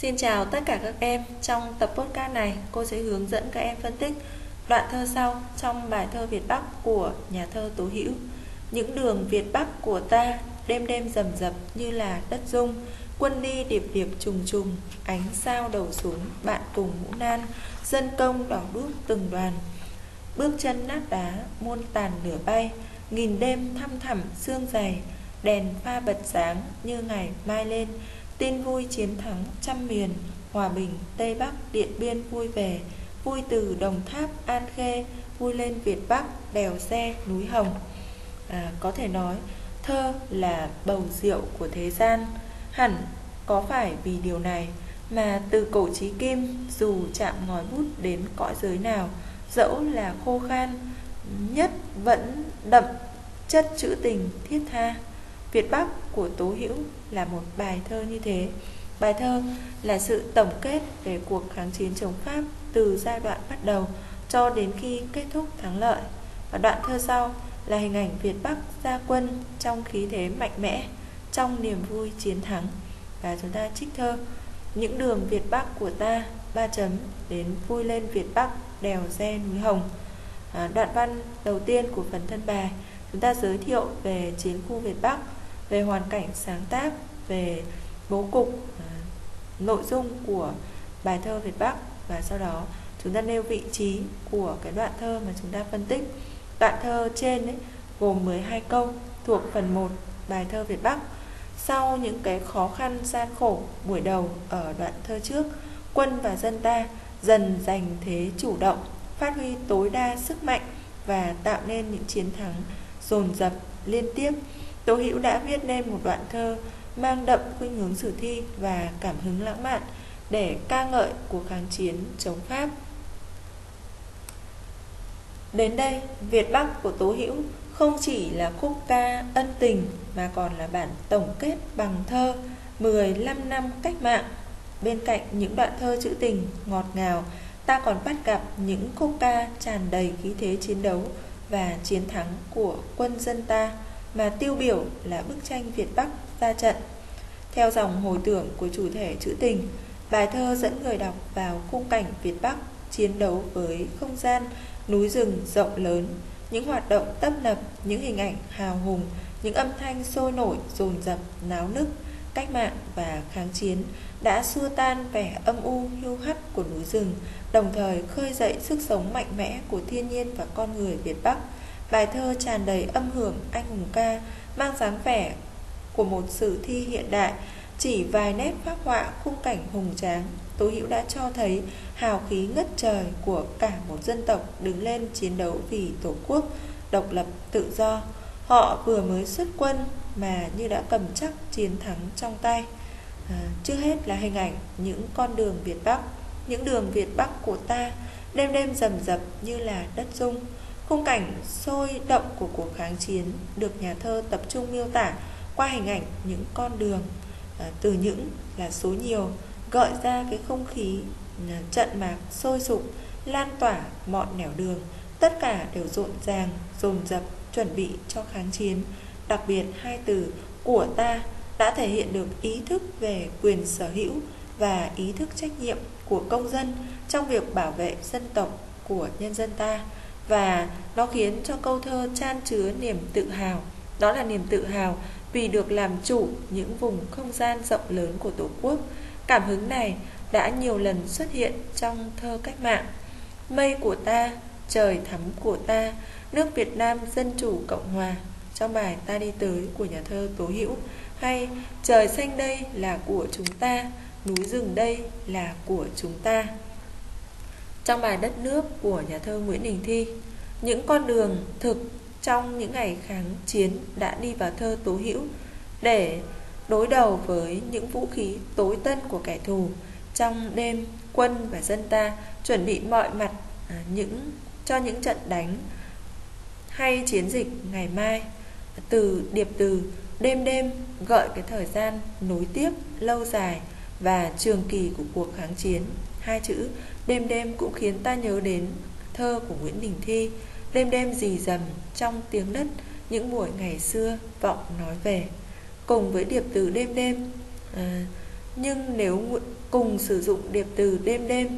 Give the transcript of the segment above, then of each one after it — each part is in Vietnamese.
Xin chào tất cả các em. Trong tập podcast này, cô sẽ hướng dẫn các em phân tích đoạn thơ sau trong bài thơ Việt Bắc của nhà thơ Tố Hữu. Những đường Việt Bắc của ta đêm đêm rầm rập như là đất rung, quân đi điệp điệp trùng trùng, ánh sao đầu xuống bạn cùng mũ nan, dân công đỏ đuốc từng đoàn. Bước chân nát đá, muôn tàn nửa bay, nghìn đêm thăm thẳm sương dày, đèn pha bật sáng như ngày mai lên, Tin vui chiến thắng trăm miền Hòa bình Tây Bắc Điện Biên vui về Vui từ Đồng Tháp An Khê Vui lên Việt Bắc Đèo Xe Núi Hồng. À, Có thể nói Thơ là bầu rượu của thế gian. Hẳn có phải vì điều này Mà từ cổ chí kim Dù chạm ngòi bút đến cõi giới nào Dẫu là khô khan Nhất vẫn đậm chất chữ tình thiết tha? Việt Bắc của Tố Hữu là một bài thơ như thế. Bài thơ là sự tổng kết về cuộc kháng chiến chống Pháp từ giai đoạn bắt đầu cho đến khi kết thúc thắng lợi. Và đoạn thơ sau là hình ảnh Việt Bắc ra quân trong khí thế mạnh mẽ, trong niềm vui chiến thắng. Và chúng ta trích thơ Những đường Việt Bắc của ta ba chấm đến vui lên Việt Bắc đèo re núi Hồng. À, đoạn văn đầu tiên của phần thân bài chúng ta giới thiệu về chiến khu Việt Bắc về hoàn cảnh sáng tác về bố cục à, nội dung của bài thơ Việt Bắc. Và sau đó chúng ta nêu vị trí của cái đoạn thơ mà chúng ta phân tích. Đoạn thơ trên ấy, gồm 12 câu thuộc phần 1 bài thơ Việt Bắc. Sau những cái khó khăn gian khổ buổi đầu ở đoạn thơ trước quân và dân ta dần giành thế chủ động phát huy tối đa sức mạnh và tạo nên những chiến thắng dồn dập liên tiếp. Tố Hữu đã viết nên một đoạn thơ mang đậm khuynh hướng sử thi và cảm hứng lãng mạn để ca ngợi cuộc kháng chiến chống Pháp. Đến đây, Việt Bắc của Tố Hữu không chỉ là khúc ca ân tình mà còn là bản tổng kết bằng thơ 15 năm cách mạng. Bên cạnh những đoạn thơ trữ tình ngọt ngào, ta còn bắt gặp những khúc ca tràn đầy khí thế chiến đấu và chiến thắng của quân dân ta mà tiêu biểu là bức tranh Việt Bắc ra trận. Theo dòng hồi tưởng của chủ thể trữ tình, bài thơ dẫn người đọc vào khung cảnh Việt Bắc chiến đấu với không gian núi rừng rộng lớn, những hoạt động tấp nập, những hình ảnh hào hùng, những âm thanh sôi nổi, dồn dập, náo nức, cách mạng và kháng chiến đã xua tan vẻ âm u hưu hắt của núi rừng, đồng thời khơi dậy sức sống mạnh mẽ của thiên nhiên và con người Việt Bắc – Bài thơ tràn đầy âm hưởng anh hùng ca, mang dáng vẻ của một sử thi hiện đại, chỉ vài nét phác họa khung cảnh hùng tráng, Tố Hữu đã cho thấy hào khí ngất trời của cả một dân tộc đứng lên chiến đấu vì Tổ quốc, độc lập, tự do. Họ vừa mới xuất quân mà như đã cầm chắc chiến thắng trong tay. À, trước hết là hình ảnh những con đường Việt Bắc, những đường Việt Bắc của ta, đêm đêm rầm rập như là đất rung. Khung cảnh sôi động của cuộc kháng chiến được nhà thơ tập trung miêu tả qua hình ảnh những con đường à, từ những là số nhiều gợi ra cái không khí à, trận mạc sôi sục lan tỏa mọi nẻo đường. Tất cả đều rộn ràng dồn dập chuẩn bị cho kháng chiến. Đặc biệt hai từ của ta đã thể hiện được ý thức về quyền sở hữu và ý thức trách nhiệm của công dân trong việc bảo vệ dân tộc của nhân dân ta và nó khiến cho câu thơ chan chứa niềm tự hào. Đó là niềm tự hào vì được làm chủ những vùng không gian rộng lớn của tổ quốc. Cảm hứng này đã nhiều lần xuất hiện trong thơ cách mạng. Mây của ta, trời thắm của ta, nước việt nam dân chủ cộng hòa trong bài ta đi tới của nhà thơ tố hữu, hay trời xanh đây là của chúng ta, núi rừng đây là của chúng ta trong bài Đất nước của nhà thơ Nguyễn Đình Thi. Những con đường thực trong những ngày kháng chiến đã đi vào thơ tố hữu Để đối đầu với những vũ khí tối tân của kẻ thù. Trong đêm quân và dân ta chuẩn bị mọi mặt à, những, cho những trận đánh hay chiến dịch ngày mai. Từ điệp từ đêm đêm gợi cái thời gian nối tiếp lâu dài và trường kỳ của cuộc kháng chiến, hai chữ Đêm đêm cũng khiến ta nhớ đến thơ của Nguyễn Đình Thi Đêm đêm dì dầm trong tiếng đất Những buổi ngày xưa vọng nói về Cùng với điệp từ đêm đêm à, nhưng nếu cùng sử dụng điệp từ đêm đêm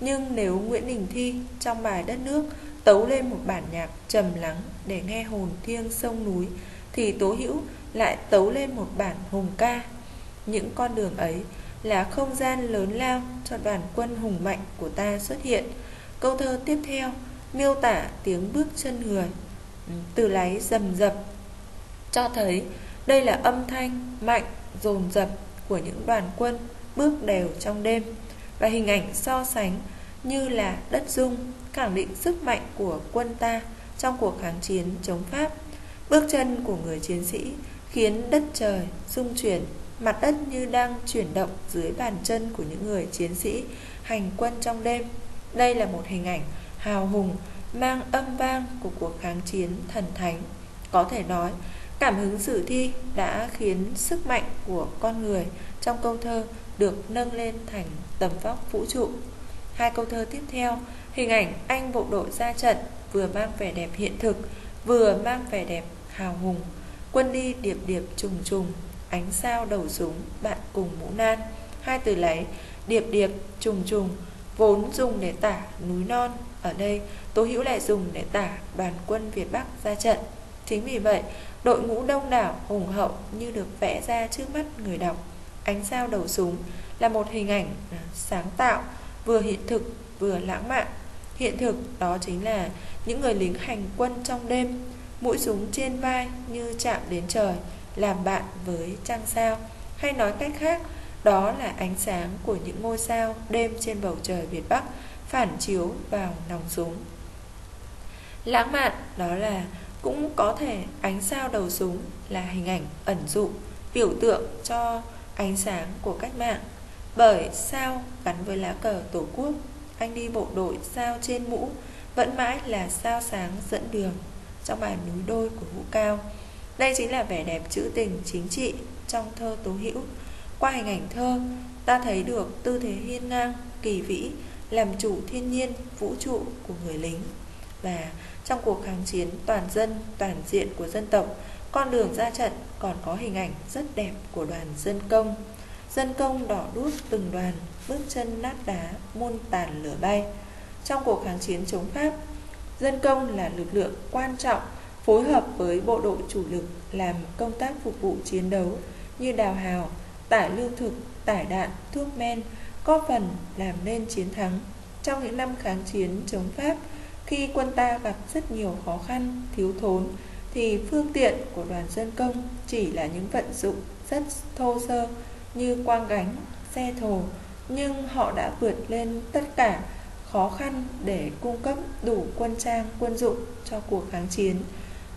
nhưng nếu Nguyễn Đình Thi trong bài Đất nước tấu lên một bản nhạc trầm lắng để nghe hồn thiêng sông núi thì Tố Hữu lại tấu lên một bản hùng ca. Những con đường ấy là không gian lớn lao cho đoàn quân hùng mạnh của ta xuất hiện. Câu thơ tiếp theo miêu tả tiếng bước chân người ừ, từ láy rầm rập cho thấy đây là âm thanh mạnh dồn dập của những đoàn quân bước đều trong đêm và hình ảnh so sánh như là đất rung khẳng định sức mạnh của quân ta trong cuộc kháng chiến chống Pháp. Bước chân của người chiến sĩ khiến đất trời rung chuyển, mặt đất như đang chuyển động dưới bàn chân của những người chiến sĩ hành quân trong đêm. Đây là một hình ảnh hào hùng mang âm vang của cuộc kháng chiến thần thánh. Có thể nói, cảm hứng sử thi đã khiến sức mạnh của con người trong câu thơ được nâng lên thành tầm vóc vũ trụ. Hai câu thơ tiếp theo, hình ảnh anh bộ đội ra trận vừa mang vẻ đẹp hiện thực, vừa mang vẻ đẹp hào hùng. Quân đi điệp điệp trùng trùng, ánh sao đầu súng, bạn cùng mũ nan. Hai từ lấy điệp điệp trùng trùng vốn dùng để tả núi non ở đây Tố Hữu lại dùng để tả đoàn quân Việt Bắc ra trận. Chính vì vậy, đội ngũ đông đảo hùng hậu như được vẽ ra trước mắt người đọc. Ánh sao đầu súng là một hình ảnh à, sáng tạo, vừa hiện thực vừa lãng mạn. Hiện thực đó chính là những người lính hành quân trong đêm, mũi súng trên vai như chạm đến trời, làm bạn với trăng sao. Hay nói cách khác, đó là ánh sáng của những ngôi sao đêm trên bầu trời Việt Bắc phản chiếu vào nòng súng. Lãng mạn đó là cũng có thể ánh sao đầu súng là hình ảnh ẩn dụ, biểu tượng cho ánh sáng của cách mạng. Bởi sao gắn với lá cờ tổ quốc, anh đi bộ đội sao trên mũ vẫn mãi là sao sáng dẫn đường trong bài núi đôi của Vũ Cao. Đây chính là vẻ đẹp trữ tình chính trị trong thơ Tố Hữu. Qua hình ảnh thơ, ta thấy được tư thế hiên ngang, kỳ vĩ, làm chủ thiên nhiên, vũ trụ của người lính. Và trong cuộc kháng chiến toàn dân, toàn diện của dân tộc, con đường ra trận còn có hình ảnh rất đẹp của đoàn dân công. Dân công đỏ đuốc từng đoàn, bước chân nát đá, muôn tàn lửa bay. Trong cuộc kháng chiến chống Pháp, dân công là lực lượng quan trọng phối hợp với bộ đội chủ lực làm công tác phục vụ chiến đấu như đào hào, tải lương thực, tải đạn, thuốc men, góp phần làm nên chiến thắng. Trong những năm kháng chiến chống Pháp, khi quân ta gặp rất nhiều khó khăn, thiếu thốn, thì phương tiện của đoàn dân công chỉ là những vận dụng rất thô sơ như quang gánh, xe thồ, nhưng họ đã vượt lên tất cả khó khăn để cung cấp đủ quân trang, quân dụng cho cuộc kháng chiến.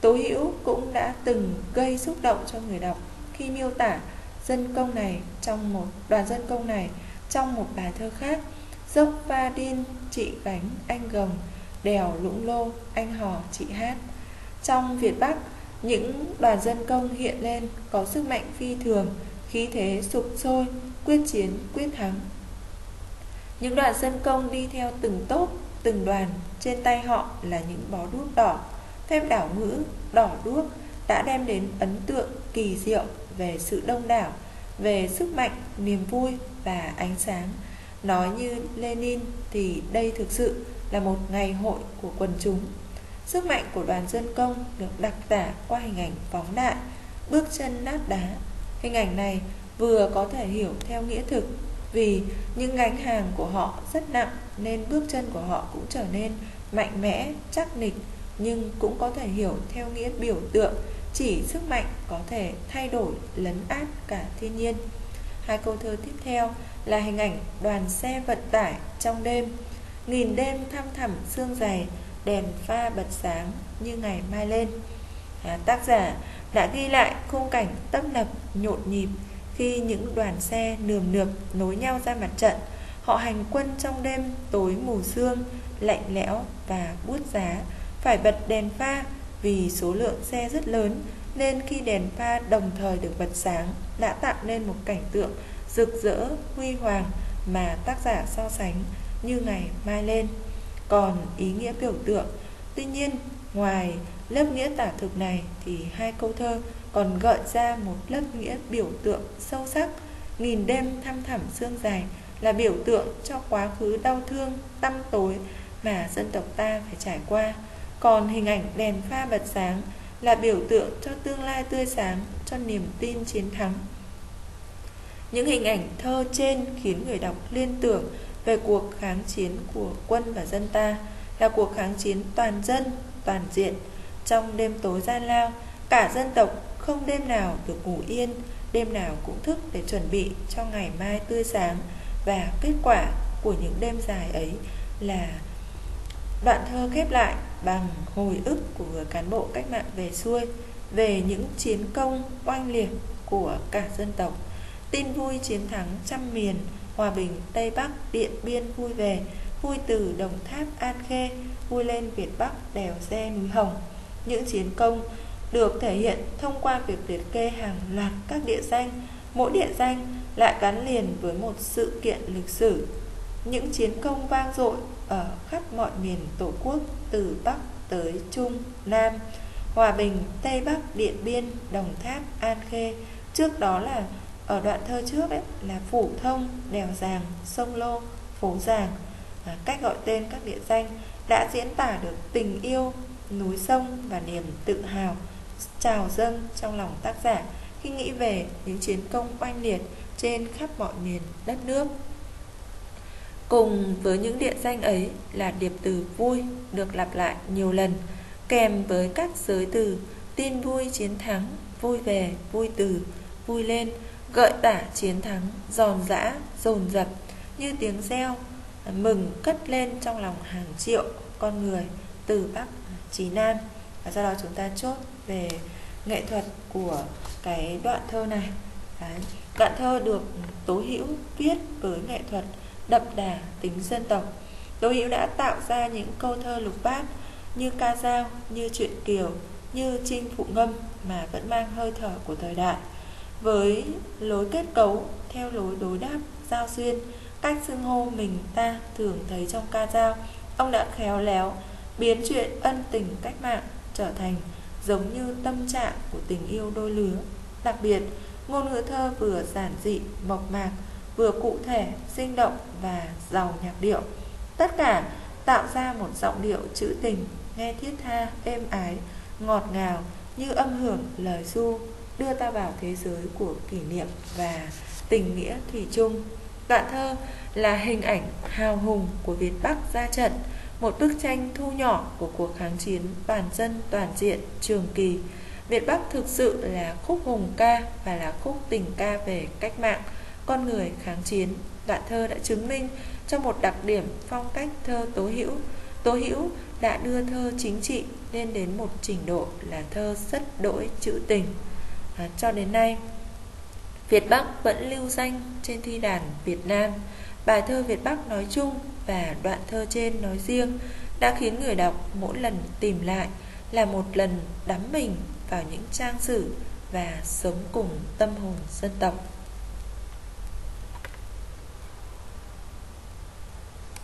Tố Hữu cũng đã từng gây xúc động cho người đọc khi miêu tả dân công này trong một, đoàn dân công này trong một bài thơ khác. Dốc va đin, chị gánh, anh gồng, đèo lũng lô, anh hò, chị hát. Trong việt bắc, những đoàn dân công hiện lên có sức mạnh phi thường, khí thế sục sôi, quyết chiến, quyết thắng. Những đoàn dân công đi theo từng tốp, từng đoàn, trên tay họ là những bó đuốc đỏ phép đảo ngữ, đỏ đuốc đã đem đến ấn tượng kỳ diệu về sự đông đảo, về sức mạnh, niềm vui và ánh sáng. Nói như lenin thì đây thực sự là một ngày hội của quần chúng. Sức mạnh của đoàn dân công được đặc tả qua hình ảnh phóng đại, bước chân nát đá. Hình ảnh này vừa có thể hiểu theo nghĩa thực, vì những gánh hàng của họ rất nặng nên bước chân của họ cũng trở nên mạnh mẽ, chắc nịch nhưng cũng có thể hiểu theo nghĩa biểu tượng chỉ sức mạnh có thể thay đổi lấn át cả thiên nhiên. Hai câu thơ tiếp theo là hình ảnh đoàn xe vận tải trong đêm. Nghìn đêm thăm thẳm sương dày đèn pha bật sáng như ngày mai lên. À, tác giả đã ghi lại khung cảnh tấp nập nhộn nhịp khi những đoàn xe nườm nượp nối nhau ra mặt trận. Họ hành quân trong đêm tối mù sương lạnh lẽo và buốt giá phải bật đèn pha vì số lượng xe rất lớn nên khi đèn pha đồng thời được bật sáng đã tạo nên một cảnh tượng rực rỡ, huy hoàng mà tác giả so sánh như ngày mai lên. Còn ý nghĩa biểu tượng, tuy nhiên ngoài lớp nghĩa tả thực này thì hai câu thơ còn gợi ra một lớp nghĩa biểu tượng sâu sắc nghìn đêm thăm thẳm sương dài là biểu tượng cho quá khứ đau thương, tăm tối mà dân tộc ta phải trải qua. Còn hình ảnh đèn pha bật sáng là biểu tượng cho tương lai tươi sáng, cho niềm tin chiến thắng. Những hình ảnh thơ trên khiến người đọc liên tưởng về cuộc kháng chiến của quân và dân ta là cuộc kháng chiến toàn dân, toàn diện. Trong đêm tối gian lao, cả dân tộc không đêm nào được ngủ yên, đêm nào cũng thức để chuẩn bị cho ngày mai tươi sáng và kết quả của những đêm dài ấy là đoạn thơ khép lại bằng hồi ức của người cán bộ cách mạng về xuôi, về những chiến công oanh liệt của cả dân tộc. Tin vui chiến thắng trăm miền, hòa bình tây bắc điện biên vui về vui từ đồng tháp an khê, vui lên việt bắc đèo xe núi hồng. Những chiến công được thể hiện thông qua việc liệt kê hàng loạt các địa danh. Mỗi địa danh lại gắn liền với một sự kiện lịch sử những chiến công vang dội ở khắp mọi miền tổ quốc từ bắc tới trung nam. Hòa bình tây bắc điện biên đồng tháp an khê. Trước đó là ở đoạn thơ trước ấy là phủ thông đèo giàng sông lô phố giàng. À, cách gọi tên các địa danh đã diễn tả được tình yêu núi sông và niềm tự hào trào dâng trong lòng tác giả khi nghĩ về những chiến công oanh liệt trên khắp mọi miền đất nước. Cùng với những địa danh ấy là điệp từ vui được lặp lại nhiều lần, kèm với các giới từ tin vui chiến thắng, vui về, vui từ, vui lên, gợi tả chiến thắng, giòn giã, dồn dập như tiếng reo mừng cất lên trong lòng hàng triệu con người từ Bắc chí Nam. Và sau đó chúng ta chốt về nghệ thuật của cái đoạn thơ này. Đấy. Đoạn thơ được Tố Hữu viết với nghệ thuật đậm đà tính dân tộc. Tố Hữu đã tạo ra những câu thơ lục bát như ca dao, như truyện kiều, như trinh phụ ngâm mà vẫn mang hơi thở của thời đại. Với lối kết cấu theo lối đối đáp giao duyên, cách xưng hô mình ta thường thấy trong ca dao, ông đã khéo léo biến chuyện ân tình cách mạng trở thành giống như tâm trạng của tình yêu đôi lứa. Đặc biệt, ngôn ngữ thơ vừa giản dị, mộc mạc, vừa cụ thể, sinh động và giàu nhạc điệu. Tất cả tạo ra một giọng điệu trữ tình, nghe thiết tha, êm ái, ngọt ngào như âm hưởng lời du đưa ta vào thế giới của kỷ niệm và tình nghĩa thủy chung. Đoạn thơ là hình ảnh hào hùng của Việt Bắc ra trận, một bức tranh thu nhỏ của cuộc kháng chiến toàn dân toàn diện trường kỳ Việt Bắc thực sự là khúc hùng ca và là khúc tình ca về cách mạng, con người kháng chiến. Đoạn thơ đã chứng minh cho một đặc điểm phong cách thơ tố hữu. Tố hữu đã đưa thơ chính trị lên đến một trình độ là thơ rất đỗi trữ tình. À, cho đến nay, Việt Bắc vẫn lưu danh trên thi đàn Việt Nam. Bài thơ Việt Bắc nói chung và đoạn thơ trên nói riêng đã khiến người đọc mỗi lần tìm lại là một lần đắm mình vào những trang sử và sống cùng tâm hồn dân tộc